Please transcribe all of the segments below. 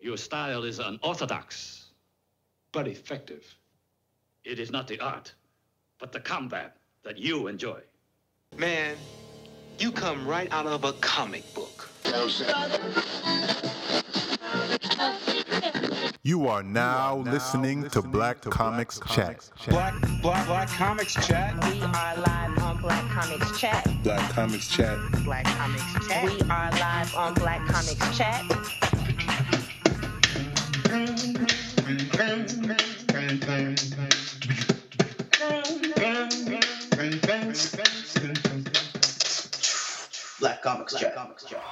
Your style is unorthodox, but effective. It is not the art, but the combat that you enjoy. Man, you come right out of a comic book. You are now listening to Black Comics Chat. Black, black, black comics chat. We are live on Black Comics Chat. Black Comics Chat. Black Comics Chat. We are live on Black Comics Chat. Black Comics Chat. Comics Chat.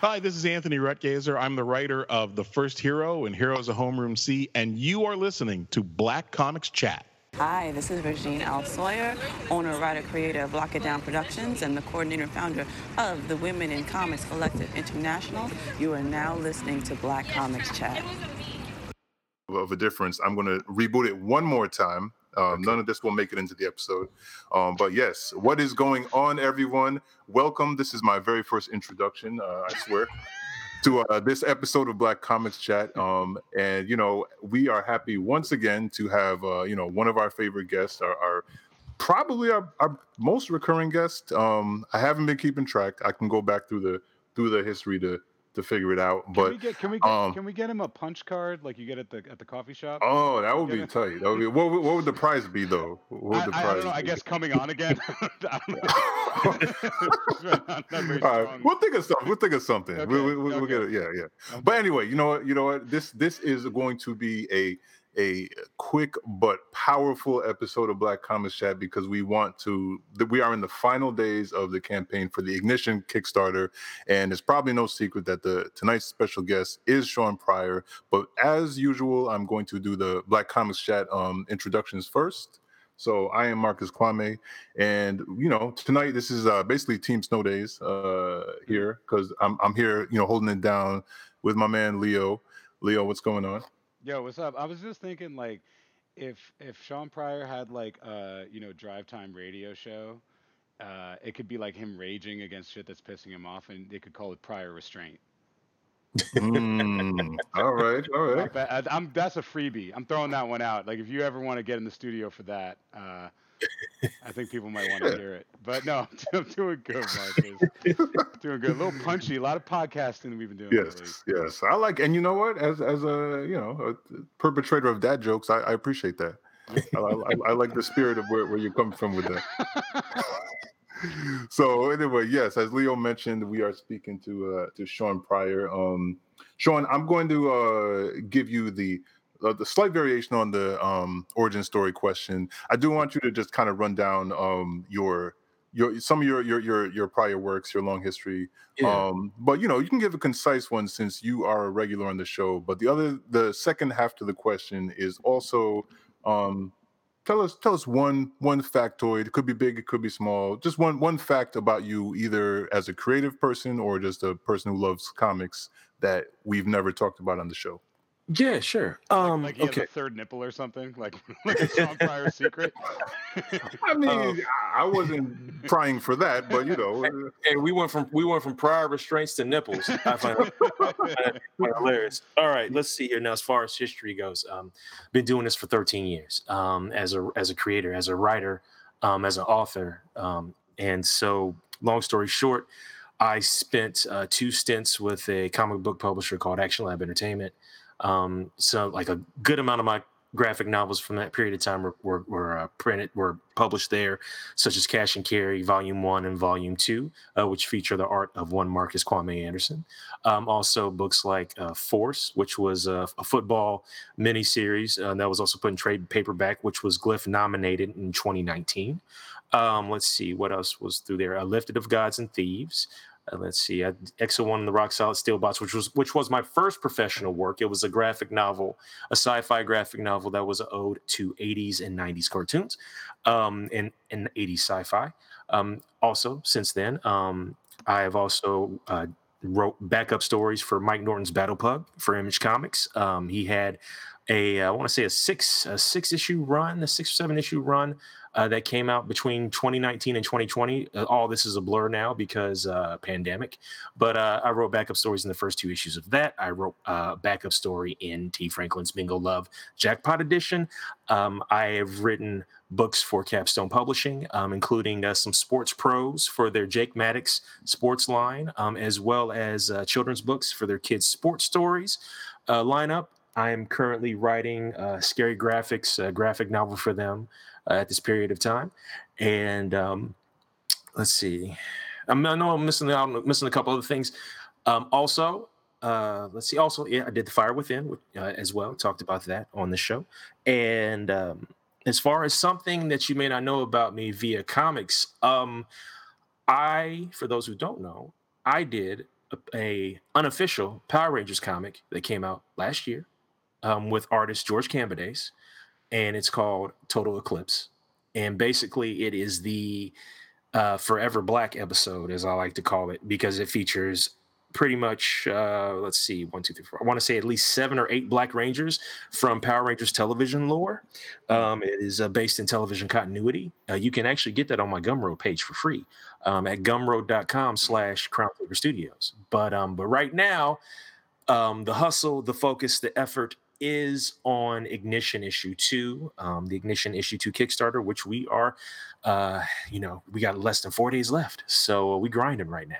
Hi, this is Anthony Rutgazer. I'm the writer of The First Hero and Heroes of Homeroom C, and you are listening to Black Comics Chat. Hi, this is Regine L. Sawyer, owner, writer, creator of Lock It Down Productions, and the coordinator and founder of the Women in Comics Collective International. You are now listening to Black Comics Chat. Of a difference, I'm going to reboot it one more time. Um, None of this will make it into the episode. Um, but yes, what is going on, everyone? Welcome. This is my very first introduction, uh, I swear, to uh, this episode of Black Comics Chat. Um, and, you know, we are happy once again to have, uh, you know, one of our favorite guests, our, our probably our, our most recurring guest. Um, I haven't been keeping track. I can go back through the through the history to to figure it out. Can But we get can we get um, can we get him a punch card like you get at the at the coffee shop? Oh, that would be tight. That would be, what, would- what would the prize be though? What would I, the I don't know. I guess coming on again. I don't know. Not very All right, we'll think of something. We'll think of something. Okay, We'll, we'll, we'll okay. get it. Yeah, yeah. Okay. But anyway, you know what? You know what? This this is going to be a a quick but powerful episode of Black Comics Chat because we want to. We are in the final days of the campaign for the Ignition Kickstarter, and it's probably no secret that the tonight's special guest is Shawn Pryor. But as usual, I'm going to do the Black Comics Chat um, introductions first. So I am Marcus Kwame, and you know tonight this is uh, basically Team Snow Days uh, here because I'm I'm here, you know, holding it down with my man Leo. Leo, what's going on? Yo, what's up? I was just thinking like if if Shawn Pryor had like a you know drive time radio show, uh, it could be like him raging against shit that's pissing him off, and they could call it Pryor restraint. Mm, all right, all I- I'm that's a freebie. I'm throwing that one out. Like if you ever want to get in the studio for that, uh, I think people might want to hear it. But no, I'm doing good, Marcus. doing good. A little punchy. A lot of podcasting we've been doing lately. Yes, yes. I like, and you know what? As as a you know a perpetrator of dad jokes, I, I appreciate that. I, I, I like the spirit of where, where you come from with that. so anyway, yes, as Leo mentioned, we are speaking to uh, to Shawn Pryor. Um, Shawn, I'm going to uh, give you the uh, the slight variation on the um, origin story question. I do want you to just kind of run down um, your your some of your your your your prior works, your long history. Um, but you know, you can give a concise one since you are a regular on the show. But the other, the second half to the question is also um, tell us tell us one one factoid. It could be big, it could be small. Just one one fact about you, either as a creative person or just a person who loves comics that we've never talked about on the show. Yeah, sure. Um, Like he has a third nipple or something. Like, like a Shawn Pryor secret. I mean, Um, I I wasn't prying for that, but you know, uh, Hey, we went from we went from prior restraints to nipples. I find it hilarious. All right, let's see here now. As far as history goes, um, been doing this for 13 years um, as a as a creator, as a writer, um, as an author, um, and so long story short, I spent uh, two stints with a comic book publisher called Action Lab Entertainment. Um, so like a good amount of my graphic novels from that period of time were were, were uh, printed were published there such as Cash and Carry Volume One and Volume Two, uh, which feature the art of one Marcus Kwame Anderson. Um, also, books like uh, Force, which was a, a football miniseries uh, that was also put in trade paperback, which was Glyph nominated in 2019. Um, let's see what else was through there. Lifted of Gods and Thieves. Uh, let's see, Exo One and the Rock Solid Steel Bots, which was which was my first professional work. It was a graphic novel, a sci-fi graphic novel that was an ode to 80s and 90s cartoons, um, and and 80s sci-fi. Um, also, since then, um, I have also uh, wrote backup stories for Mike Norton's Battle Pug for Image Comics. Um, he had a I want to say a six a six issue run, a six or seven issue run uh, that came out between 2019 and 2020. Uh, all this is a blur now because uh, pandemic. But uh, I wrote backup stories in the first two issues of that. I wrote a uh, backup story in Tee Franklin's Bingo Love Jackpot Edition. Um, I have written books for Capstone Publishing, um, including uh, some sports pros for their Jake Maddox sports line, um, as well as children's books for their kids' sports stories lineup. I am currently writing scary graphics, graphic novel for them uh, at this period of time. And um, let's see, I'm, I know I'm missing out, missing a couple other things. Um, also, uh, let's see. Also, yeah, I did the Fire Within uh, as well. Talked about that on the show. And um, as far as something that you may not know about me via comics, um, I, for those who don't know, I did a, a unofficial Power Rangers comic that came out last year um, with artist George Cambidace and it's called Total Eclipse. And basically, it is the uh, Forever Black episode, as I like to call it, because it features pretty much, uh, let's see, one, two, three, four. I want to say at least seven or eight Black Rangers from Power Rangers television lore. Um, it is uh, based in television continuity. Uh, you can actually get that on my Gumroad page for free um, at gumroad.com slash Crown Studios. But, um, but right now, um, the hustle, the focus, the effort is on Ignition issue two, um, the Ignition issue two Kickstarter, which we are, uh, you know, we got less than four days left, so we grinding right now.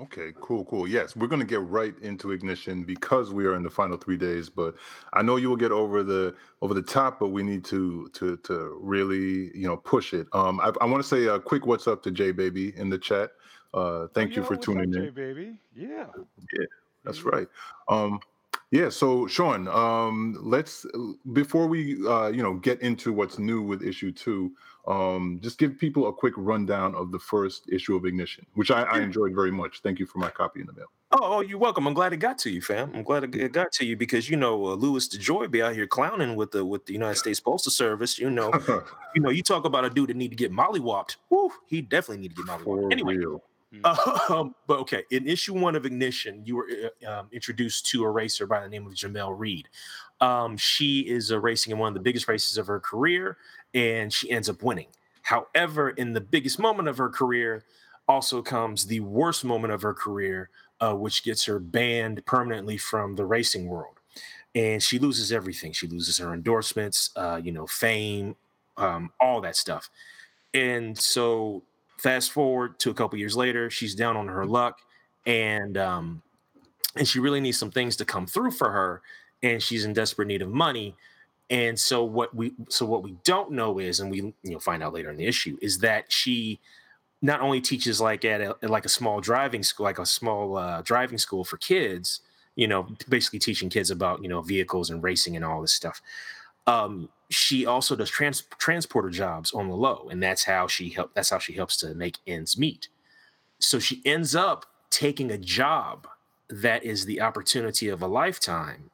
Okay, cool, cool. Yes, we're gonna get right into ignition because we are in the final three days. But I know you will get over the over the top, but we need to to to really you know push it. Um, I, I want to say a quick what's up to Jay Baby in the chat. Uh, thank oh, you for tuning up, in. Jay Baby, yeah, yeah, that's right. Um, yeah, so Shawn, um, let's before we uh, you know get into what's new with issue two, um, just give people a quick rundown of the first issue of Ignition, which I, I enjoyed very much. Thank you for my copy in the mail. Oh, oh, you're welcome. I'm glad it got to you, fam. I'm glad it got to you because you know uh, Louis DeJoy be out here clowning with the with the United States Postal Service. You know, you know, you talk about a dude that need to get mollywopped. Woo, he definitely need to get mollywopped. Anyway, real. Mm. Um, but okay, in issue one of Ignition, you were uh, um, introduced to a racer by the name of Jamel Reed. Um, she is racing in one of the biggest races of her career, and she ends up winning. However, in the biggest moment of her career, also comes the worst moment of her career, uh, which gets her banned permanently from the racing world. And she loses everything. She loses her endorsements, uh, you know, fame, um, all that stuff. And so fast forward to a couple years later, she's down on her luck, and um, and she really needs some things to come through for her, and she's in desperate need of money. And so what we so what we don't know is, and we you know find out later in the issue, is that she not only teaches like at, a, at like a small driving school, like a small uh, driving school for kids, you know, basically teaching kids about you know vehicles and racing and all this stuff. Um, she also does trans- transporter jobs on the low, and that's how she help. That's how she helps to make ends meet. So she ends up taking a job that is the opportunity of a lifetime.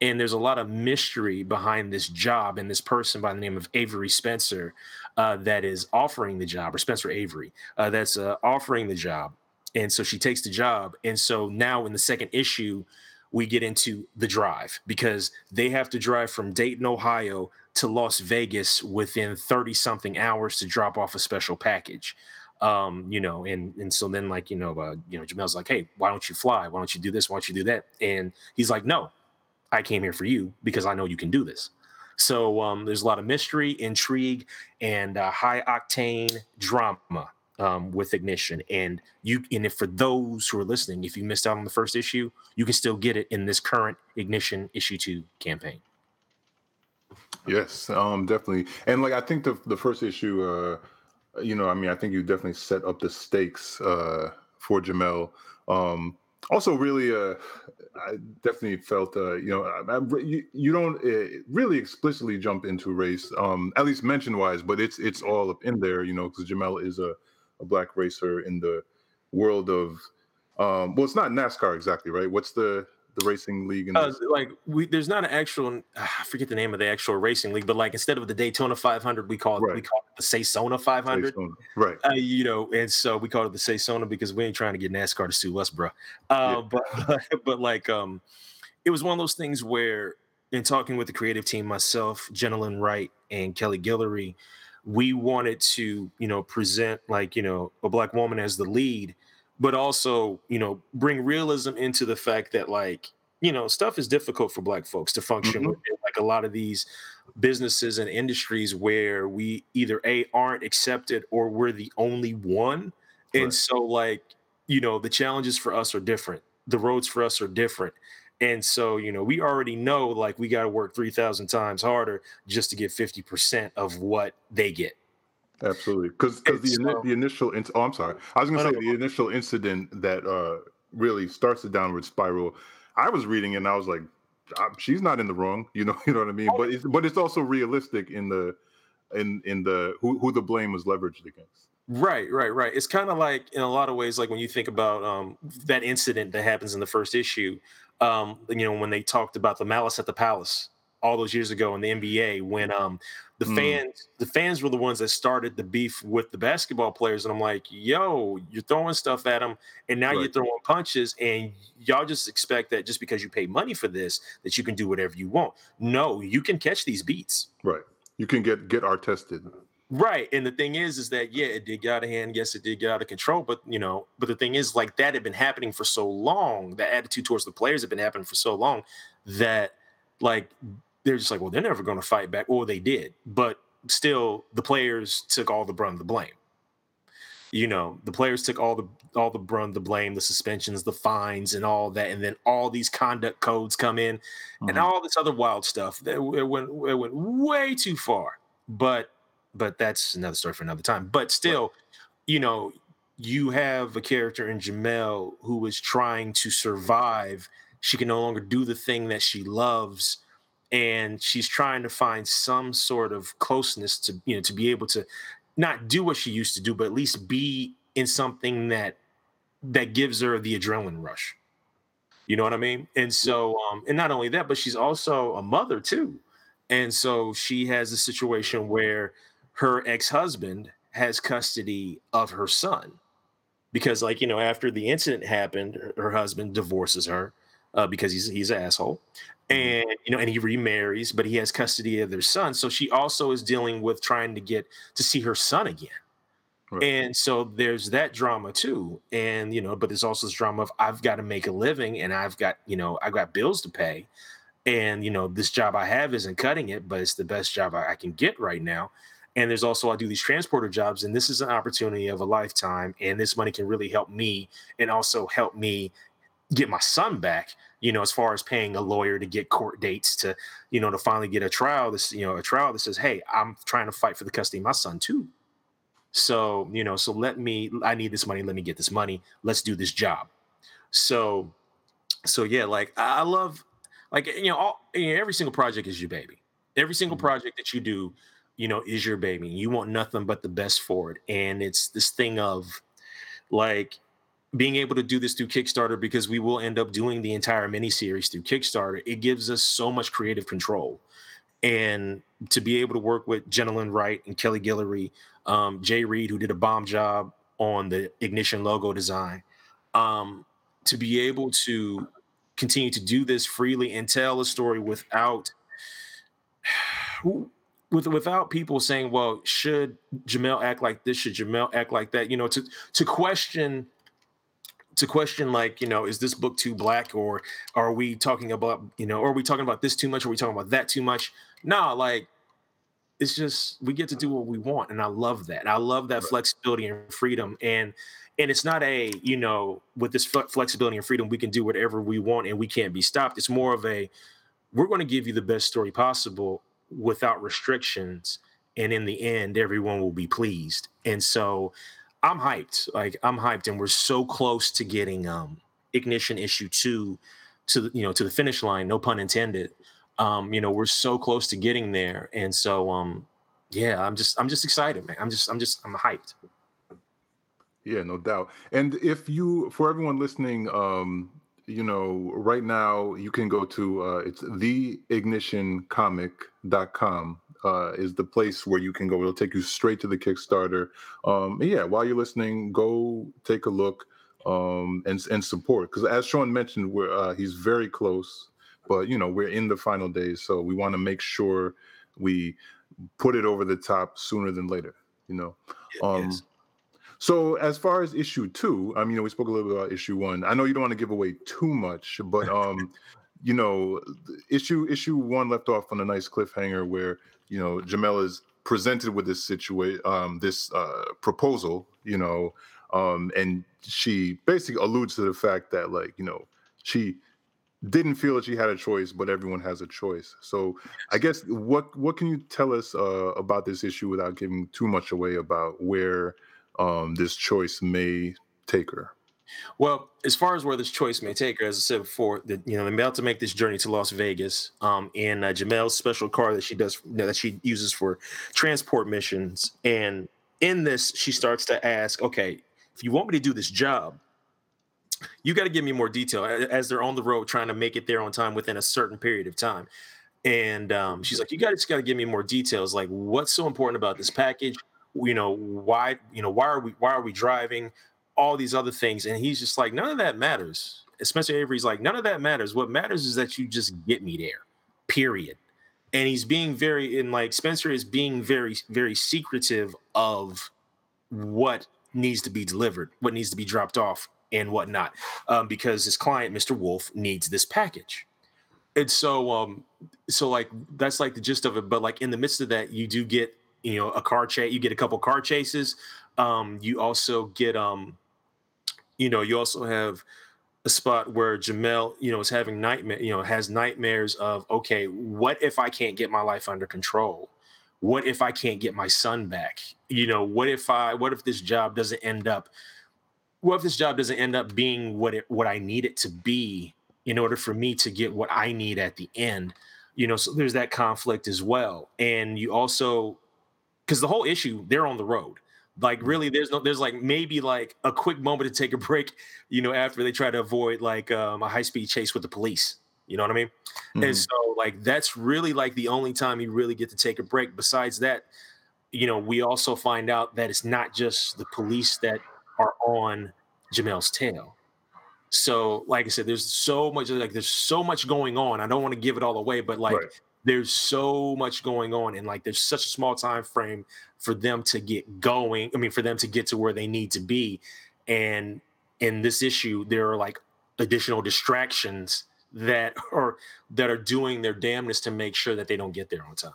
And there's a lot of mystery behind this job and this person by the name of Avery Spencer uh, that is offering the job, or Spencer Avery, uh, that's uh, offering the job. And so she takes the job. And so now in the second issue, we get into the drive because they have to drive from Dayton, Ohio to Las Vegas within 30 something hours to drop off a special package. Um, you know, and and so then like, you know, uh, you know, Jamel's like, hey, why don't you fly? Why don't you do this? Why don't you do that? And he's like, no, I came here for you because I know you can do this. So um, there's a lot of mystery, intrigue, and uh, high octane drama um, with Ignition. And you, and if for those who are listening, if you missed out on the first issue, you can still get it in this current Ignition issue two campaign. Yes, um, definitely. And like I think the the first issue, uh, you know, I mean, I think you definitely set up the stakes uh, for Jamel. Um, also, really, uh, I definitely felt, uh, you know, I, I, you, you don't uh, really explicitly jump into race, um, at least mention wise, but it's it's all up in there, you know, because Jamel is a a black racer in the world of um well it's not NASCAR exactly, right? What's the the racing league? In Uh, like we, there's not an actual. Uh, I forget the name of the actual racing league, but like instead of the Daytona 500, we call it right. we call it the Saysona 500. Saysona. Right. Uh, you know, and so we call it the Saysona because we ain't trying to get NASCAR to sue us, bro. Uh, yeah. But but like um, it was one of those things where in talking with the creative team, myself, Jenilyn Wright, and Kelly Guillory, we wanted to, you know, present like, you know, a black woman as the lead, but also, you know, bring realism into the fact that like, you know, stuff is difficult for black folks to function Mhm. within like a lot of these businesses and industries where we either a aren't accepted or we're the only one. And so like, you know, the challenges for us are different. The roads for us are different. And so, you know, we already know like we got to work 3,000 times harder just to get 50% of what they get. Absolutely, because the, um, the initial inc- oh I'm sorry, I was going to say the initial incident that uh, really starts the downward spiral. I was reading and I was like, "Ah, she's not in the wrong, you know, you know what I mean. But it's but it's also realistic in the in in the who who the blame was leveraged against. Right, right, right. It's kind of like in a lot of ways, like when you think about um, that incident that happens in the first issue, um, you know, when they talked about the malice at the palace all those years ago in the NBA, when um, the Mm. fans, the fans were the ones that started the beef with the basketball players, and I'm like, yo, you're throwing stuff at them, and now you're throwing punches, and y'all just expect that just because you pay money for this, that you can do whatever you want. No, you can catch these beats. Right. You can get get our tested. Right. And the thing is, is that yeah, it did get out of hand. Yes, it did get out of control. But you know, but the thing is, like that had been happening for so long. The attitude towards the players had been happening for so long that like they're just like, well, they're never going to fight back, or they did. But still, the players took all the brunt of the blame. You know, the players took all the all the brunt of the blame, the suspensions, the fines, and all that, and then all these conduct codes come in, and Mhm. all this other wild stuff. That it went it went way too far. But but that's another story for another time. But still, you know, you have a character in Jamel who is trying to survive. She can no longer do the thing that she loves, and she's trying to find some sort of closeness to you know to be able to not do what she used to do, but at least be in something that that gives her the adrenaline rush. You know what I mean? And so, um, and not only that, but she's also a mother too. And so she has a situation where her ex-husband has custody of her son. Because like you know after the incident happened her, husband divorces her uh, because he's he's an asshole. And you know and he remarries but he has custody of their son. So she also is dealing with trying to get to see her son again. Right. and so there's that drama too. And you know but there's also this drama of i've got to make a living and i've got you know i've got bills to pay. And you know this job i have isn't cutting it but it's the best job i, I can get right now and there's also i do these transporter jobs and this is an opportunity of a lifetime and this money can really help me and also help me get my son back you know as far as paying a lawyer to get court dates to you know to finally get a trial this you know a trial that says hey i'm trying to fight for the custody of my son too. So you know so let me i need this money let me get this money let's do this job. So so yeah like i love like you know all, you know, every single project is your baby. Every single Mhm. project that you do you know is your baby you want nothing but the best for it and it's this thing of like being able to do this through Kickstarter because we will end up doing the entire miniseries through Kickstarter. It gives us so much creative control, and to be able to work with Jenilyn Wright and Kelly Guillory, um, Jay Reed, who did a bomb job on the Ignition logo design, um, to be able to continue to do this freely and tell a story without with without people saying, "Well, should Jamel act like this? Should Jamel act like that?" You know, to to question to question like you know is this book too black? Or are we talking about you know are we talking about this too much? Are we talking about that too much? No like it's just we get to do what we want and i love that. I love that flexibility and freedom and and it's not a you know with this flexibility and freedom we can do whatever we want and we can't be stopped. It's more of a we're going to give you the best story possible without restrictions and in the end everyone will be pleased. And so i'm hyped like i'm hyped and we're so close to getting um ignition issue 2 to you know to the finish line no pun intended. Um you know we're so close to getting there and so um yeah i'm just i'm just excited man. I'm just i'm just i'm hyped. Yeah, no doubt. And if you, for everyone listening, um, you know, right now you can go to uh, it's theignitioncomic.com uh, is the place where you can go. It'll take you straight to the Kickstarter. Um, yeah, while you're listening, go take a look um, and and support because as Shawn mentioned, we're uh, he's very close, but you know we're in the final days, so we want to make sure we put it over the top sooner than later. You know. Um, yes. So as far as issue two, I mean, you know, we spoke a little bit about issue one. I know you don't want to give away too much, but um, you know, issue issue one left off on a nice cliffhanger where you know Jamel is presented with this situation, um, this uh, proposal, you know, um, and she basically alludes to the fact that like you know she didn't feel that she had a choice, but everyone has a choice. So I guess what what can you tell us uh, about this issue without giving too much away about where um, this choice may take her? Well, as far as where this choice may take her, as I said before, that you know they're about to make this journey to Las Vegas um, in uh, Jamel's special car that she does that she uses for transport missions. And in this, she starts to ask, "Okay, if you want me to do this job, you got to give me more detail." As they're on the road trying to make it there on time within a certain period of time, and um, she's like, "You just got to give me more details. Like, what's so important about this package? You know, why? You know, why are we? Why are we driving? all these other things. And he's just like, none of that matters. Spencer Avery's like, none of that matters. What matters is that you just get me there, period. And he's being very, and like Spencer is being very, very secretive of what needs to be delivered, what needs to be dropped off, and whatnot, um, because his client, Mr. Wolf, needs this package. And so, um, so like that's like the gist of it. But like in the midst of that, you do get, you know, a car chase. You get a couple car chases. Um, you also get, um, you know, you also have a spot where Jamel, you know, is having nightmare, you know, has nightmares of, okay, what if I can't get my life under control? What if I can't get my son back? You know, what if I, what if this job doesn't end up, what if this job doesn't end up being what it, what I need it to be in order for me to get what I need at the end? You know, so there's that conflict as well. And you also, because the whole issue, they're on the road. Like really there's no there's like maybe like a quick moment to take a break you know after they try to avoid like um, a high speed chase with the police you know what i mean? Mm-hmm. and so like that's really like the only time you really get to take a break. Besides that you know we also find out that it's not just the police that are on jamel's tail. So like i said there's so much like there's so much going on. I don't want to give it all away but like Right. There's so much going on and like there's such a small time frame for them to get going i mean for them to get to where they need to be and in this issue there are like additional distractions that are that are doing their damnness to make sure that they don't get there on time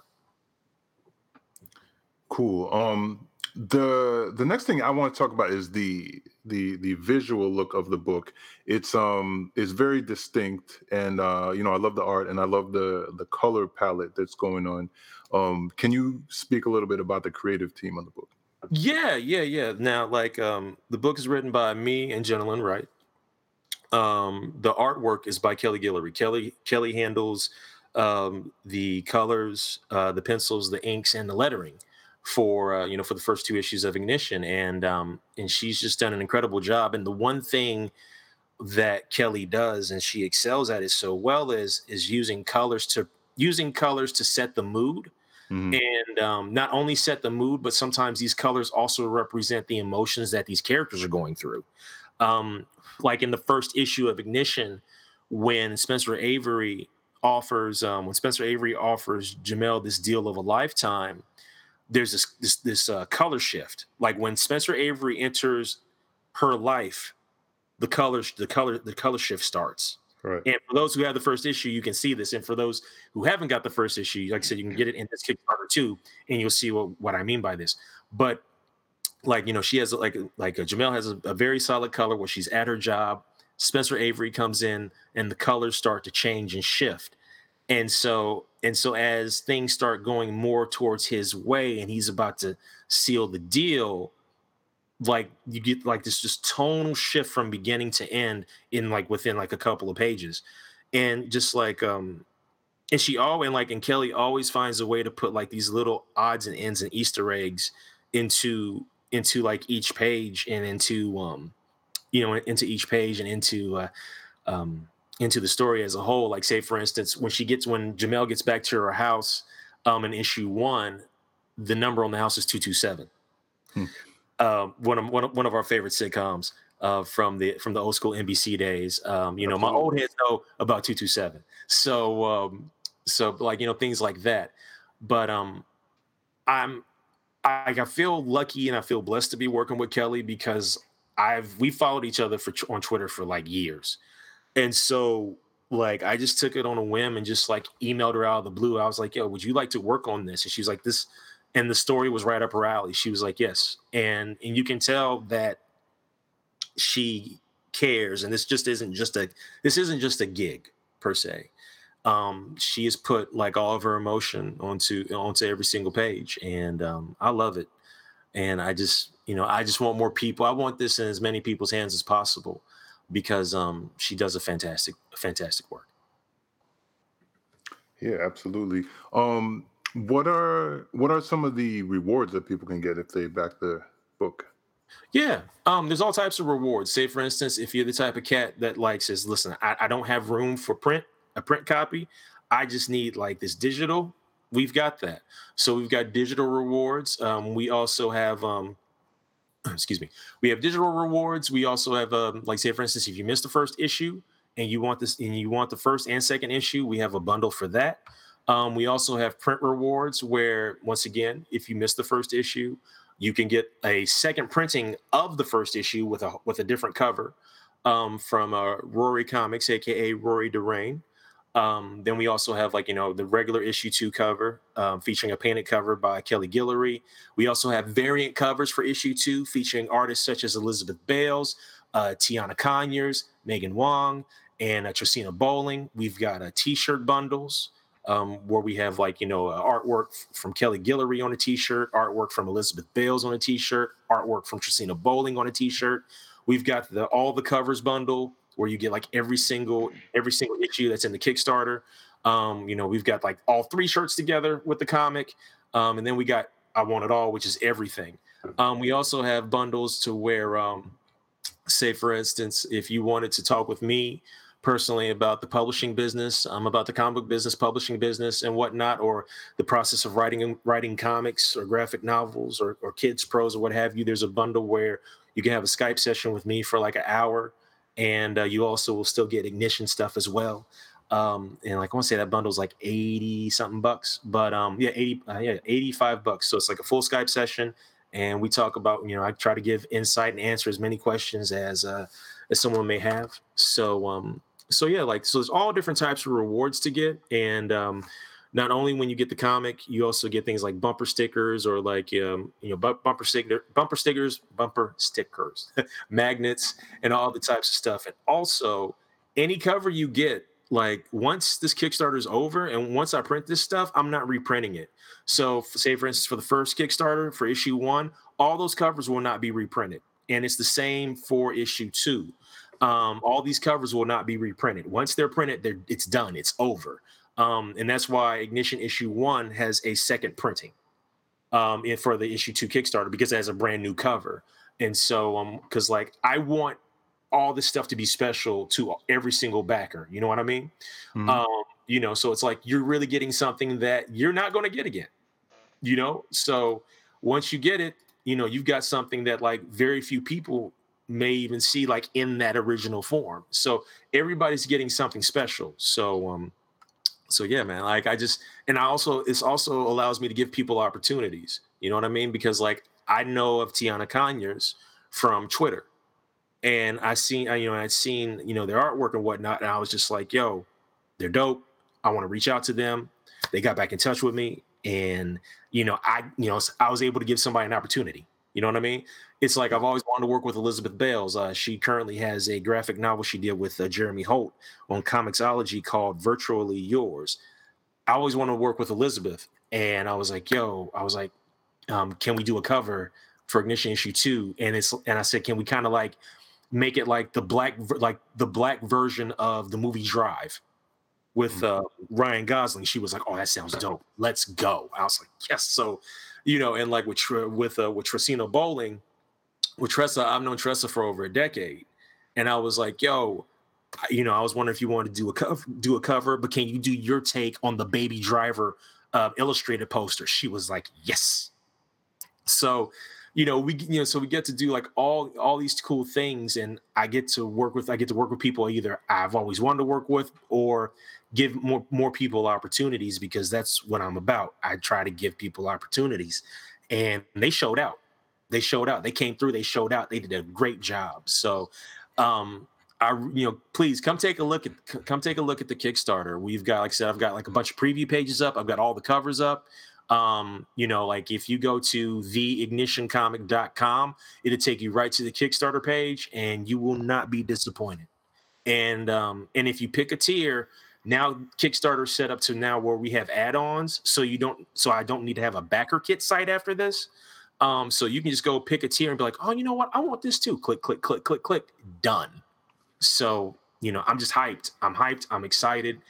Cool. Um, the the next thing I want to talk about is the the the visual look of the book. It's um it's very distinct, and uh, you know I love the art and I love the the color palette that's going on. Um, can you speak a little bit about the creative team on the book? Yeah, yeah, yeah. Now, like, um, the book is written by me and Jenilyn Wright. Um, the artwork is by Kelly Guillory. Kelly Kelly handles um, the colors, uh, the pencils, the inks, and the lettering for uh, you know for the first two issues of Ignition, and um, and she's just done an incredible job. And the one thing that Kelly does, and she excels at it so well, is is using colors to using colors to set the mood Mhm. and um, not only set the mood, but sometimes these colors also represent the emotions that these characters are going through. Um, like in the first issue of Ignition, when Spencer Avery offers, um, when Spencer Avery offers Jamel this deal of a lifetime, there's this this this uh, color shift. Like when Spencer Avery enters her life, the colors the color the color shift starts. Right. And for those who have the first issue, you can see this. And for those who haven't got the first issue, like I said, you can get it in this Kickstarter too, and you'll see what, what I mean by this. But like you know, she has like like uh Jamel has a, a very solid color where she's at her job. Spencer Avery comes in, and the colors start to change and shift. And so and so as things start going more towards his way, and he's about to seal the deal, like you get like this just tonal shift from beginning to end in like within like a couple of pages. And just like um and she always like and kelly always finds a way to put like these little odds and ends and easter eggs into into like each page and into um you know into each page and into uh um into the story as a whole like say for instance when she gets when jamel gets back to her house um in issue one the number on the house is 227 um, one of one of, one of our favorite sitcoms uh, from the from the old school NBC days. Um, you know, my old heads know about two two seven. So um, so like you know things like that. But um, I'm I, I feel lucky and I feel blessed to be working with Kelly because I've we followed each other for on Twitter for like years, and so like I just took it on a whim and just like emailed her out of the blue. I was like, "Yo, would you like to work on this?" And she was like, "This," and the story was right up her alley. She was like, "Yes," and and you can tell that she cares, and this just isn't just a this isn't just a gig per se. Um, she has put like all of her emotion onto onto every single page, and um, I love it. And I just you know I just want more people. I want this in as many people's hands as possible because um, she does a fantastic fantastic work. Yeah, absolutely. Um, what are what are some of the rewards that people can get if they back the book? Yeah, um, there's all types of rewards. Say, for instance, if you're the type of cat that like says, "Listen, I, I don't have room for print, a print copy. I just need like this digital." We've got that. So we've got digital rewards. Um, we also have, um, excuse me, we have digital rewards. We also have, um, like, say, for instance, if you missed the first issue and you want this, and you want the first and second issue, we have a bundle for that. Um, we also have print rewards where, once again, if you missed the first issue, you can get a second printing of the first issue with a with a different cover um, from uh, Rory Comics, aka Rory DeRain. Um, then we also have like you know the regular issue two cover um, featuring a painted cover by Kelly Guillory. We also have variant covers for issue two featuring artists such as Elizabeth Bales, uh, Tiana Conyers, Megan Wong, and uh, Bowling. We've got uh, t-shirt bundles um, where we have like you know uh, artwork from Kelly Guillory on a T-shirt, artwork from Elizabeth Bales on a T-shirt, artwork from Tracina Bowling on a T-shirt. We've got the all the covers bundle where you get like every single every single issue that's in the Kickstarter. Um, you know, we've got like all three shirts together with the comic, um, and then we got I Want It All, which is everything. Um, we also have bundles to where, um, say, for instance, if you wanted to talk with me personally about the publishing business, um, about the comic book business, publishing business, and whatnot, or the process of writing writing comics or graphic novels or, or kids prose or what have you. There's a bundle where you can have a Skype session with me for like an hour, and uh, you also will still get ignition stuff as well. Um, and like I want to say that bundle's like 80 something bucks, but um, yeah, 80, uh, yeah, 85 bucks. So it's like a full Skype session. And we talk about, you know, I try to give insight and answer as many questions as, uh, as someone may have. So, um, so yeah, like so there's all different types of rewards to get. And um, not only when you get the comic, you also get things like bumper stickers or like um, you know bu- bumper sticker, bumper stickers, bumper stickers, magnets, and all the types of stuff. And also, any cover you get, like once this Kickstarter is over and once I print this stuff, I'm not reprinting it. So, say for instance, for the first Kickstarter for issue one, all those covers will not be reprinted, and it's the same for issue two. Um, all these covers will not be reprinted. Once they're printed, they're, it's done. It's over. Um, and that's why Ignition issue one has a second printing um, for the issue two Kickstarter because it has a brand new cover. And so, um, because like I want all this stuff to be special to every single backer. You know what I mean? Mm-hmm. Um, you know, so it's like you're really getting something that you're not going to get again. You know, so once you get it, you know, you've got something that like very few people may even see like in that original form. So everybody's getting something special. So um so yeah, man, like I just and I also this also allows me to give people opportunities. You know what I mean? Because like I know of Tiana Conyers from Twitter. And I seen you know, I'd seen, you know, their artwork and whatnot. And I was just like, yo, they're dope. I want to reach out to them. They got back in touch with me. And, you know, I, you know, I was able to give somebody an opportunity. You know what I mean? It's like I've always wanted to work with Elizabeth Bales. Uh, she currently has a graphic novel she did with uh, Jeremy Holt on Comixology called Virtually Yours. I always wanted to work with Elizabeth, and I was like, "Yo," I was like, um, "Can we do a cover for Ignition issue two? And it's and I said, "Can we kind of like make it like the black like the black version of the movie Drive?" With mm. uh, Ryan Gosling, she was like, "Oh, that sounds dope. Let's go." I was like, "Yes." So you know, and like with with uh, with Tracina Bowling, with Tressa, I've known Tressa for over a decade, and I was like, yo, you know, I was wondering if you wanted to do a cover, do a cover, but can you do your take on the Baby Driver uh, illustrated poster? She was like, yes. So you know, we you know, so we get to do like all all these cool things, and I get to work with I get to work with people either I've always wanted to work with or give more more people opportunities because that's what I'm about. I try to give people opportunities, and they showed out. They showed out. They came through. They showed out. They did a great job. So, um, I you know, please come take a look at come take a look at the Kickstarter. We've got, like I said, I've got like a bunch of preview pages up. I've got all the covers up. Um, you know, like if you go to theignitioncomic.com, it'll take you right to the Kickstarter page and you will not be disappointed. And um, and if you pick a tier, now Kickstarter set up to now where we have add-ons, so you don't so I don't need to have a backer kit site after this. Um, so you can just go pick a tier and be like, oh, you know what? I want this too. Click, click, click, click, click. Done. So, you know, I'm just hyped. I'm hyped. I'm excited.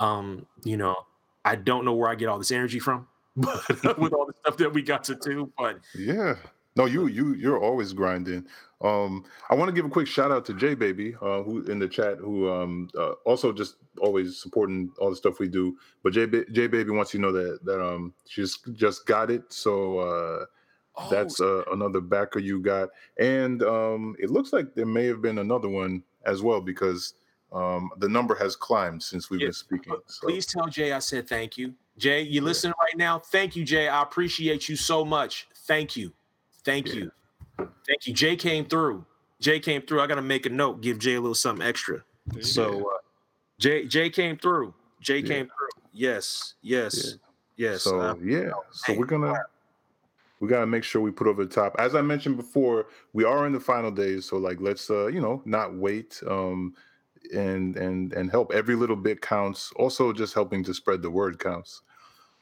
Um, you know, I don't know where I get all this energy from, but with all the stuff that we got to do, but Yeah. No, you you you're always grinding. Um, I want to give a quick shout out to J Baby, uh, who in the chat, who um uh, also just always supporting all the stuff we do. But J Ba- J Baby wants you to know that that um she's just got it, so uh Oh, that's uh, another backer you got, and um it looks like there may have been another one as well because um the number has climbed since we've Yeah, been speaking. So. please tell Jay I said thank you. Jay, you listening right now? Thank you, Jay. I appreciate you so much. Thank you. Thank Yeah. you. Thank you. Jay came through. Jay came through. I gotta make a note, give Jay a little something extra. So uh, Jay Jay came through. Jay Yeah. came through. Yes, yes, yes. So Uh, yeah, so we're gonna we gotta make sure we put over the top. As I mentioned before, we are in the final days, so like let's uh you know not wait um and and and help. Every little bit counts. Also, just helping to spread the word counts.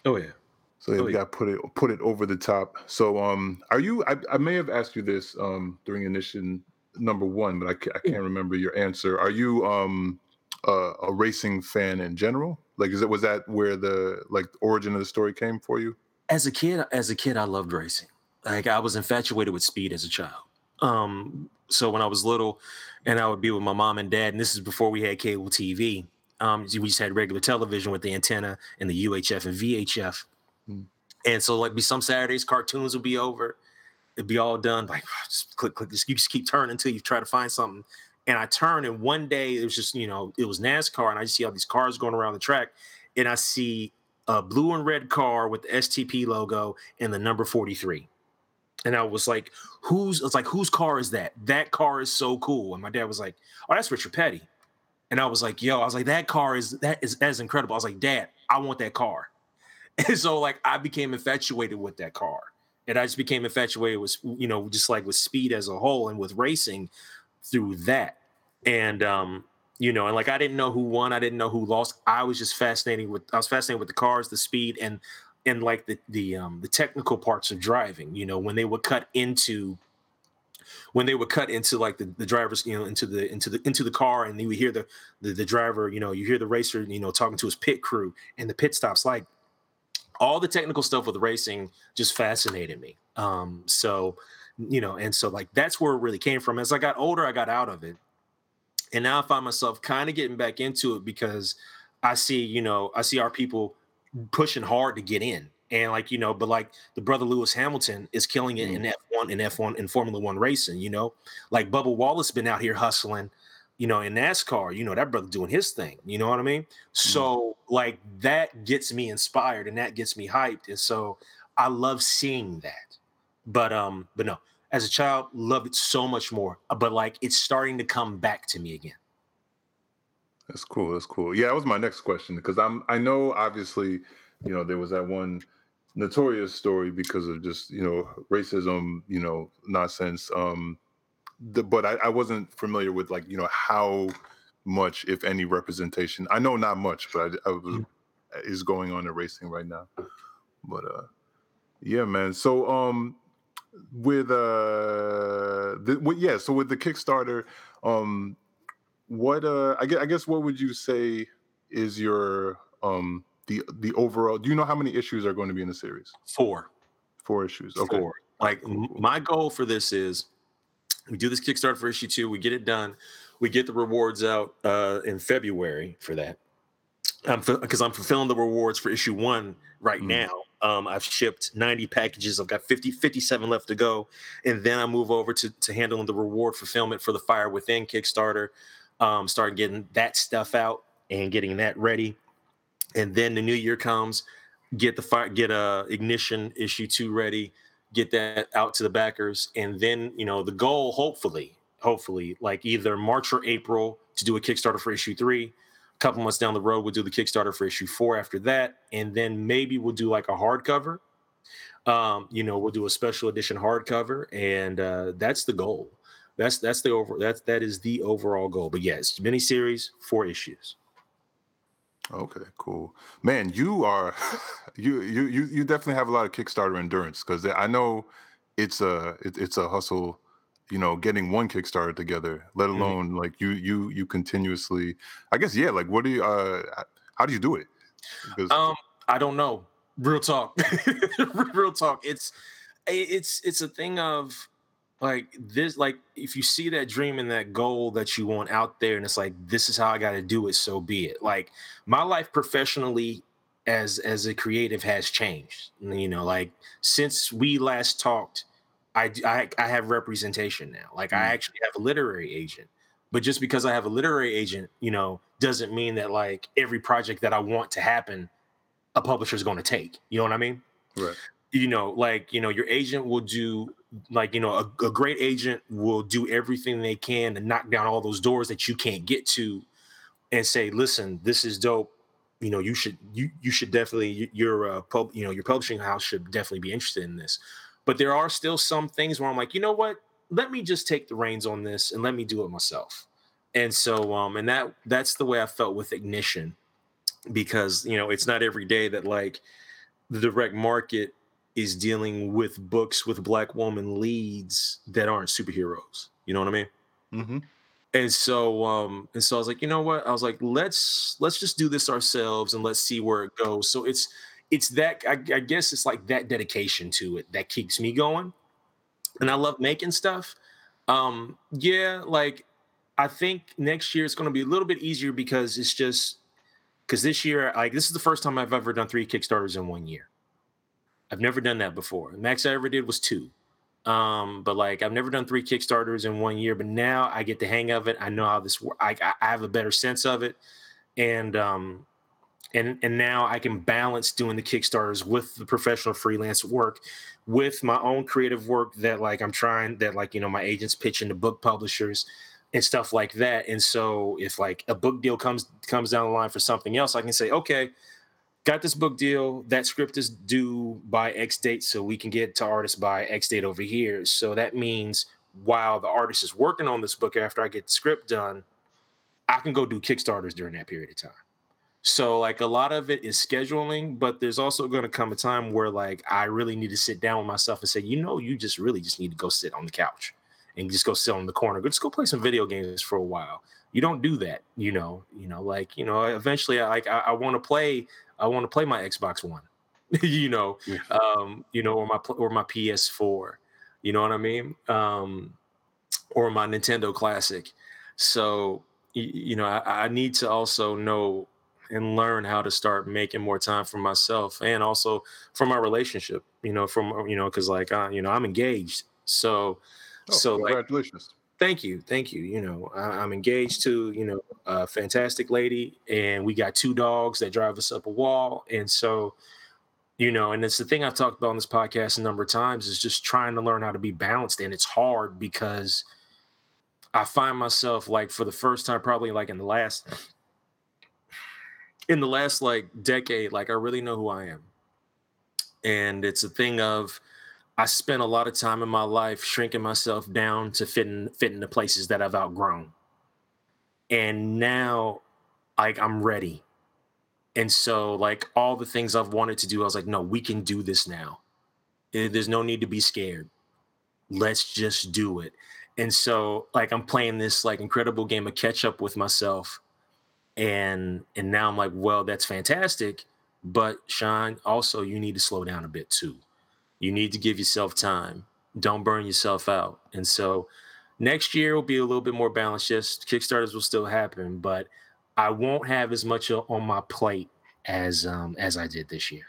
oh yeah. So Oh, we yeah. got to put it put it over the top. So um, are you? I, I may have asked you this um during initiation number one, but I, I can't remember your answer. Are you um uh, a racing fan in general? Like, is it was that where the like origin of the story came for you? As a kid as a kid i loved racing. Like i was infatuated with speed as a child. Um so when i was little and i would be with my mom and dad and this is before we had cable tv um we just had regular television with the antenna and the uhf and vhf Mm. and so like be some saturdays cartoons would be over. It'd be all done like just click click just, you just keep turning until you try to find something. And i turned and one day it was just you know it was nascar and i just see all these cars going around the track and i see a blue and red car with the STP logo and the number 43. And I was like, who's it's like whose car is that? That car is so cool. And my dad was like, Oh, that's Richard Petty. And I was like, yo, I was like, that car is that is is incredible. I was like, Dad, I want that car. And so like I became infatuated with that car. And I just became infatuated with you know, just like with speed as a whole and with racing through that. And um you know, and like I didn't know who won, I didn't know who lost. I was just fascinating with I was fascinated with the cars, the speed, and and like the the um the technical parts of driving. You know, when they would cut into when they would cut into like the, the drivers, you know, into the into the into the car, and you would hear the, the the driver, you know, you hear the racer, you know, talking to his pit crew and the pit stops. Like all the technical stuff with racing just fascinated me. Um, so you know, and so like that's where it really came from. As I got older, I got out of it and now I find myself kind of getting back into it because I see, you know, I see our people pushing hard to get in. And like, you know, but like the brother Lewis Hamilton is killing it in F1 and F1 in Formula One racing, you know, like Bubba Wallace been out here hustling, you know, in NASCAR, you know, that brother doing his thing, you know what I mean? So like that gets me inspired and that gets me hyped. And so I love seeing that. But um, but no, as a child, loved it so much more. But like it's starting to come back to me again. That's cool. That's cool. Yeah, that was my next question because I'm I know obviously, you know, there was that one notorious story because of just, you know, racism, you know, nonsense. Um the, but I, I wasn't familiar with like, you know, how much, if any, representation. I know not much, but I, I was is going on in racing right now. But uh yeah, man. So um with uh the, what yeah, so with the Kickstarter, um what uh I guess, I guess what would you say is your um the the overall do you know how many issues are going to be in the series Four. four issues okay Four. Like my goal for this is we do this Kickstarter for issue two, we get it done, we get the rewards out uh in February for that. Um, because I'm fulfilling the rewards for issue one right Mhm. now. Um, I've shipped 90 packages. I've got 50, 57 left to go. And then I move over to, to handling the reward fulfillment for the Fire Within Kickstarter. Um, start getting that stuff out and getting that ready. And then the new year comes, get the fire, get a ignition issue two ready, get that out to the backers. And then, you know, the goal, hopefully, hopefully, like either March or April to do a Kickstarter for issue three a couple months down the road, we'll do the Kickstarter for issue four after that, and then maybe we'll do like a hardcover. Um, you know, we'll do a special edition hardcover, and uh, that's the goal. That's that's the over that's that is the overall goal. But yes, miniseries, four issues. Okay, cool, man. You are you you you you definitely have a lot of Kickstarter endurance because I know it's a it, it's a hustle you know getting one kickstarter together let Mhm. alone like you you you continuously i guess yeah like what do you uh how do you do it because Um, I don't know. Real talk. Real talk. It's it's it's a thing of like this like if you see that dream and that goal that you want out there and it's like this is how I got to do it so be it. Like my life professionally as as a creative has changed. You know, like since we last talked I I I have representation now. Like I Mm. actually have a literary agent. But just because I have a literary agent, you know, doesn't mean that like every project that I want to happen, a publisher is going to take. You know what I mean? right You know, like you know, your agent will do like you know, a, a great agent will do everything they can to knock down all those doors that you can't get to, and say, listen, this is dope. You know, you should you you should definitely your uh, pub you know your publishing house should definitely be interested in this. But there are still some things where I'm like, you know what? Let me just take the reins on this and let me do it myself. And so, um, and that that's the way I felt with Ignition, because you know it's not every day that like the direct market is dealing with books with black woman leads that aren't superheroes. You know what I mean? mm-hmm. And so, um, and so I was like, you know what? I was like, let's let's just do this ourselves and let's see where it goes. So it's it's that I, I guess it's like that dedication to it that keeps me going. And I love making stuff. Um, yeah, like I think next year it's going to be a little bit easier because it's just because this year, like this is the first time I've ever done three Kickstarters in one year. I've never done that before. The max I ever did was two. Um, but like I've never done three Kickstarters in one year, but now I get the hang of it. I know how this works. I, I have a better sense of it. And um and and now I can balance doing the Kickstarters with the professional freelance work, with my own creative work that like I'm trying that like you know my agents pitching to book publishers and stuff like that. And so if like a book deal comes comes down the line for something else, I can say, okay, got this book deal. That script is due by X date, so we can get to artists by X date over here. So that means while the artist is working on this book after I get the script done, I can go do Kickstarters during that period of time. So like a lot of it is scheduling, but there's also going to come a time where like I really need to sit down with myself and say, you know, you just really just need to go sit on the couch and just go sit on the corner. Go just go play some video games for a while. You don't do that, you know. You know, like you know, eventually, I like I, I want to play. I want to play my Xbox One, you know, um, you know, or my or my PS4. You know what I mean? Um, or my Nintendo Classic. So y- you know, I, I need to also know and learn how to start making more time for myself and also for my relationship. You know, from you know, because like uh, you know, I'm engaged. So oh, so like congratulations thank you thank you you know I, i'm engaged to you know a fantastic lady and we got two dogs that drive us up a wall and so you know and it's the thing i've talked about on this podcast a number of times is just trying to learn how to be balanced and it's hard because i find myself like for the first time probably like in the last in the last like decade like i really know who i am and it's a thing of I spent a lot of time in my life shrinking myself down to fit in fit into places that I've outgrown. And now like I'm ready. And so like all the things I've wanted to do, I was like, no, we can do this now. Eh, There's no need to be scared. Let's just do it. And so like I'm playing this like incredible game of catch up with myself. And and now I'm like, well, that's fantastic. But Shawn, also you need to slow down a bit too. You need to give yourself time. Don't burn yourself out. And so next year will be a little bit more balanced. Yes kickstarters will still happen but i won't have as much on my plate as um as i did this year.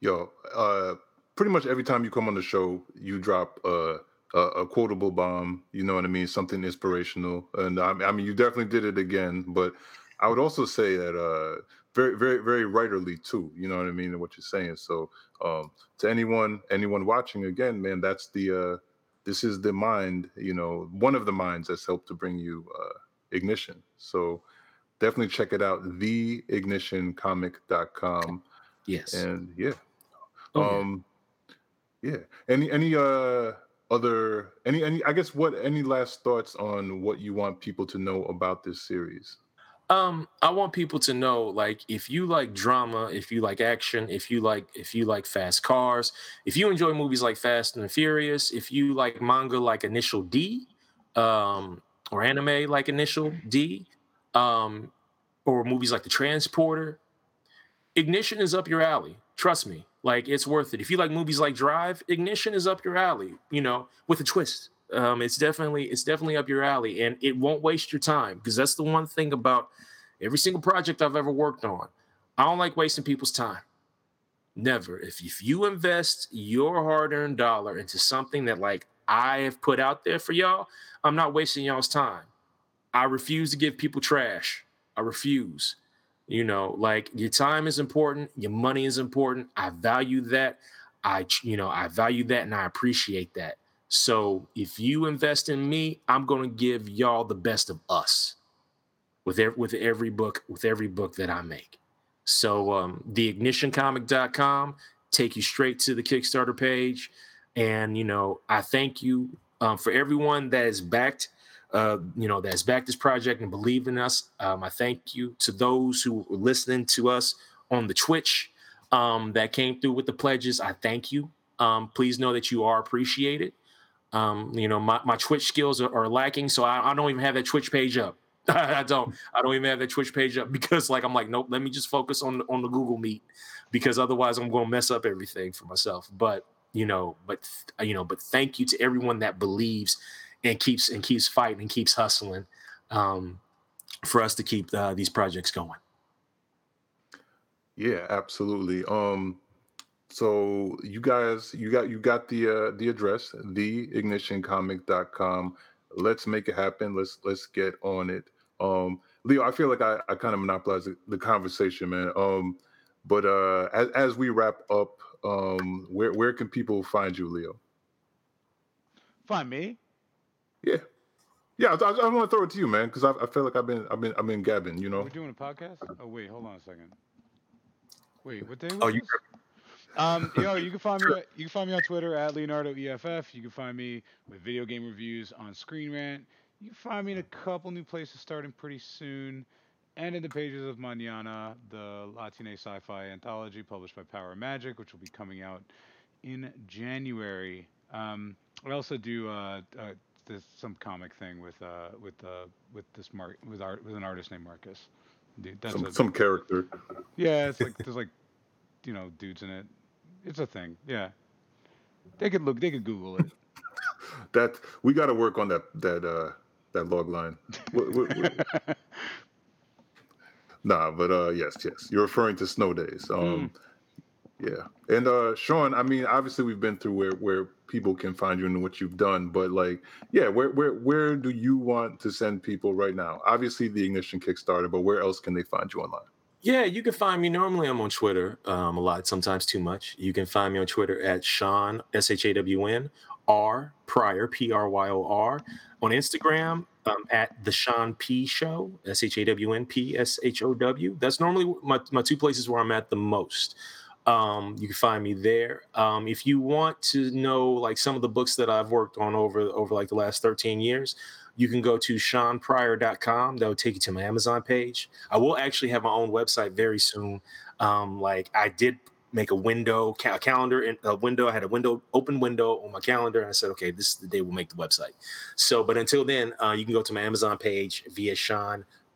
Yo, uh, pretty much every time you come on the show, you drop uh, a, a quotable bomb. You know what I mean? Something inspirational, and I, I mean, you definitely did it again. But I would also say that uh, very, very, very writerly too. You know what I mean? And what you're saying. So, um, to anyone, anyone watching, again, man, that's the uh, this is the mind. You know, one of the minds that's helped to bring you uh, ignition. So definitely check it out theignitioncomic.com Yes. and yeah Oh, yeah. um yeah any any uh other any any i guess what any last thoughts on what you want people to know about this series Um, I want people to know, like, if you like drama, if you like action, if you like if you like fast cars, if you enjoy movies like Fast and the Furious, if you like manga like Initial D, um, or anime like Initial D, um, or movies like The Transporter, Ignition is up your alley. Trust me, like it's worth it. If you like movies like Drive, Ignition is up your alley. You know, with a twist. Um, it's definitely it's definitely up your alley, and it won't waste your time because that's the one thing about every single project I've ever worked on. I don't like wasting people's time. Never. If if you invest your hard-earned dollar into something that like I have put out there for y'all, I'm not wasting y'all's time. I refuse to give people trash. I refuse. You know, like your time is important, your money is important. I value that. I, you know, I value that and I appreciate that. So if you invest in me, I'm going to give y'all the best of us with every, with every book, with every book that I make. So um, theignitioncomic.com take you straight to the Kickstarter page. And, you know, I thank you um, for everyone that has backed uh, you know, that's backed this project and believed in us. Um, I thank you to those who were listening to us on the Twitch um, that came through with the pledges. I thank you. Um, please know that you are appreciated. Um, you know, my, my Twitch skills are, are lacking, so I, I don't even have that Twitch page up. I don't. I don't even have that Twitch page up because, like, I'm like, nope. Let me just focus on on the Google Meet because otherwise, I'm going to mess up everything for myself. But you know, but you know, but thank you to everyone that believes and keeps and keeps fighting and keeps hustling um, for us to keep uh, these projects going. yeah absolutely. Um so you guys you got you got the uh the address theignitioncomic.com let's make it happen. Let's let's get on it. Um leo i feel like i, I kind of monopolized the, the conversation man. Um but uh as, as we wrap up um where where can people find you leo? Find me. Yeah yeah i, I, I want to throw it to you man because I, I feel like i've been i've been i've been gabbing you know We're doing a podcast. Oh wait, hold on a second. Wait, what day? Was Oh, you this? Um, yo, you can find me. You can find me on Twitter at Leonardo EFF. You can find me with video game reviews on Screen Rant. You can find me in a couple new places starting pretty soon, and in the pages of Manana, the Latine sci-fi anthology published by Power Magic, which will be coming out in January. Um, I also do uh, uh, this some comic thing with uh, with uh, with this Mark with art with an artist named Marcus. Dude, that's some, a, some character yeah, it's like there's like you know dudes in it. It's a thing. Yeah, they could look. They could Google it. that we got to work on that that uh that log line What- what- what- Nah, but uh yes, yes. You're referring to snow days. Um yeah. And uh Shawn, I mean, obviously we've been through where where people can find you and what you've done, but like, yeah, where where where do you want to send people right now? Obviously the Ignition Kickstarter, but where else can they find you online? Yeah, you can find me. Normally, I'm on Twitter um, a lot, sometimes too much. You can find me on Twitter at Shawn S H A W N R Pryor P R Y O R. On Instagram, um, at the Shawn P Show S H A W N P S H O W. That's normally my my two places where I'm at the most. Um, you can find me there. Um, if you want to know like some of the books that I've worked on over over like the last 13 years, you can go to shawnpryor.com. That will take you to my Amazon page. I will actually have my own website very soon. Um, like I did make a window, a calendar, and a window. I had a window, open window on my calendar, and I said, okay, this is the day we'll make the website. So, but until then, uh, you can go to my Amazon page via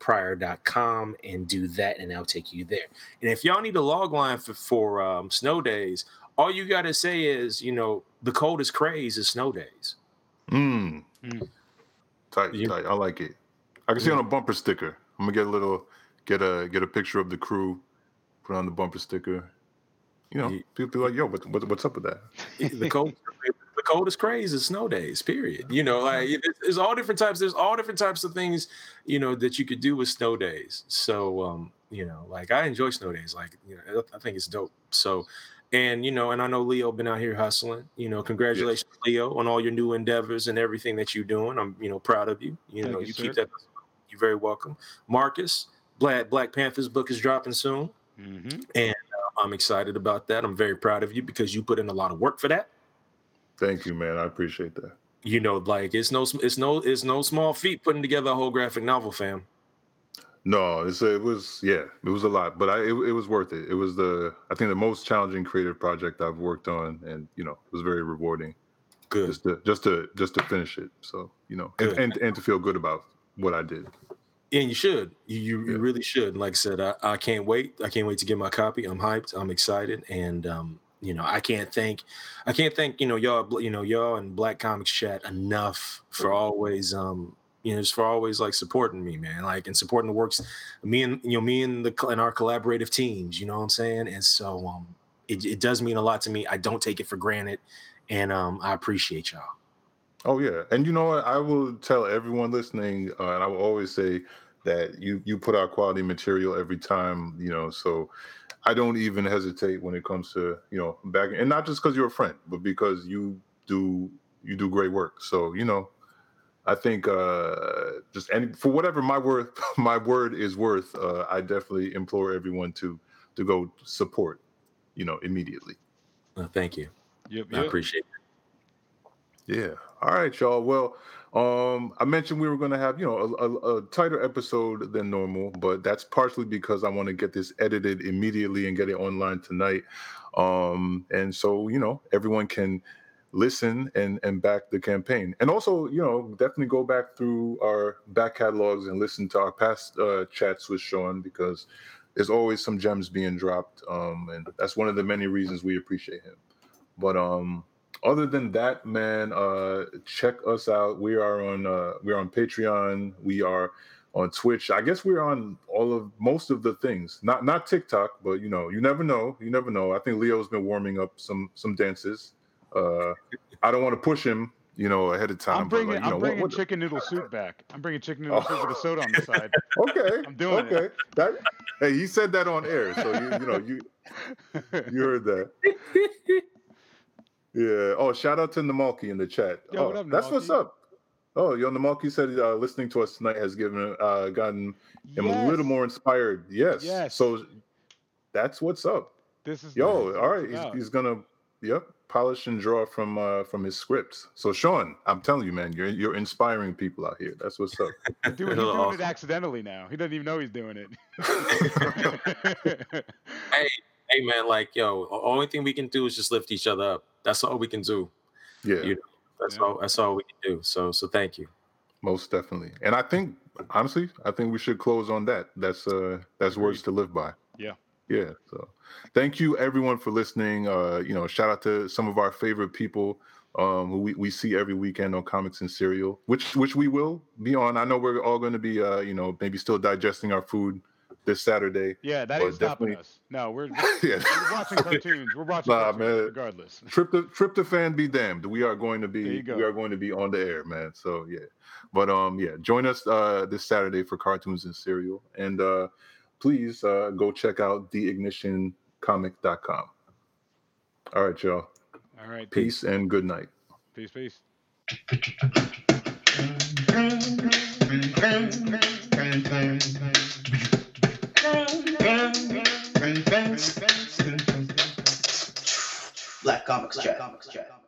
shawnpryor.com and do that, and I'll take you there. And if y'all need a log line for, for um, snow days, all you got to say is, you know, the coldest craze is snow days. Mm. Mm. Tight, You- tight. I like it. I can see on a bumper sticker. I'm gonna get a little get a get a picture of the crew, put on the bumper sticker. you know, Yeah. people be like, yo, what, what, what's up with that? the cold the coldest craze is snow days period. You know like it- there's all different types there's all different types of things you know that you could do with snow days. So um you know like i enjoy snow days like you know i think it's dope. So and you know and i know leo been out here hustling you know congratulations leo on all your new endeavors and everything that you're doing. I'm you know proud of you. You Thank know you, you, keep that you're very welcome. Marcus black black panthers book is dropping soon. Mm-hmm. and uh, i'm excited about that. I'm very proud of you because you put in a lot of work for that Thank you, man. I appreciate that. you know, like it's no, it's no, it's no small feat putting together a whole graphic novel, fam. No, it's it was yeah, it was a lot, but I it, it was worth it. It was the I think the most challenging creative project I've worked on, and you know, it was very rewarding Good. just to just to just to finish it. So you know, and and, and to feel good about what I did. And you should, you, you, you really should. And like I said, I, I can't wait. I can't wait to get my copy. I'm hyped. I'm excited, and um, you know, I can't thank, I can't thank you know y'all, you know y'all and Black Comics Chat enough for always, um, you know, just for always like supporting me, man, like and supporting the works, me and you know me and the and our collaborative teams. You know what I'm saying? And so, um, it, it does mean a lot to me. I don't take it for granted, and um, I appreciate y'all. Oh yeah, and you know what? I will tell everyone listening, uh, and I will always say that you you put out quality material every time. You know, so I don't even hesitate when it comes to you know back, and not just because you're a friend, but because you do you do great work. So you know, I think uh, just any for whatever my worth my word is worth, uh, I definitely implore everyone to to go support. You know, immediately. Uh, thank you. Yep. I appreciate it. Yeah. All right, y'all. Well, um, I mentioned we were going to have, you know, a, a, a tighter episode than normal, but that's partially because I want to get this edited immediately and get it online tonight. Um, and so, you know, everyone can listen and and back the campaign, and also, you know, definitely go back through our back catalogs and listen to our past uh, chats with Shawn because there's always some gems being dropped, um, and that's one of the many reasons we appreciate him. But um, other than that, man, uh, check us out. We are on uh, we're on Patreon. We are on Twitch. I guess we're on all of most of the things. Not not TikTok, but you know, you never know. You never know. I think Leo's been warming up some some dances. Uh, I don't want to push him, you know, ahead of time. I'm but, bringing, like, you I'm what- bringing what- chicken noodle soup back. I'm bringing chicken noodle soup with a soda on the side. Okay, I'm doing it. okay. That hey, he said that on air, so you you know you you heard that. Yeah. Oh, shout out to Namalki in the chat. Yo, oh, what up, that's what's up. Oh, yo, Namalki said uh, listening to us tonight has given uh, gotten him a little more inspired. Yes. Yes. So that's what's up. This is Yo, this is all what right. it's He's, he's gonna yep polish and draw from uh from his scripts. So Shawn, I'm telling you, man, you're you're inspiring people out here. That's what's up. He's doing, he's doing Awesome. it accidentally now. He doesn't even know he's doing it. Hey, hey, man, like, yo, only thing we can do is just lift each other up. That's all we can do. Yeah. You That's Yeah. all. That's all we can do. So, so thank you. Most definitely. And I think honestly, I think we should close on that. That's uh that's words to live by. Yeah. Yeah. So thank you everyone for listening. Uh, you know, shout out to some of our favorite people um who we, we see every weekend on Comics and Cereal, which which we will be on. I know we're all gonna be uh, you know, maybe still digesting our food this Saturday. yeah, that But ain't stopping us. No, we're, yeah. we're watching cartoons. We're watching Nah, cartoons man. regardless. Trip to tryptophan be damned. We are going to be you go. we are going to be on the air, man. So yeah. But um yeah, join us uh this Saturday for cartoons and cereal. And uh please uh go check out theignitioncomic.com. All right, y'all. All right. Peace and good night. Peace, peace. Black Comics I comics Chat.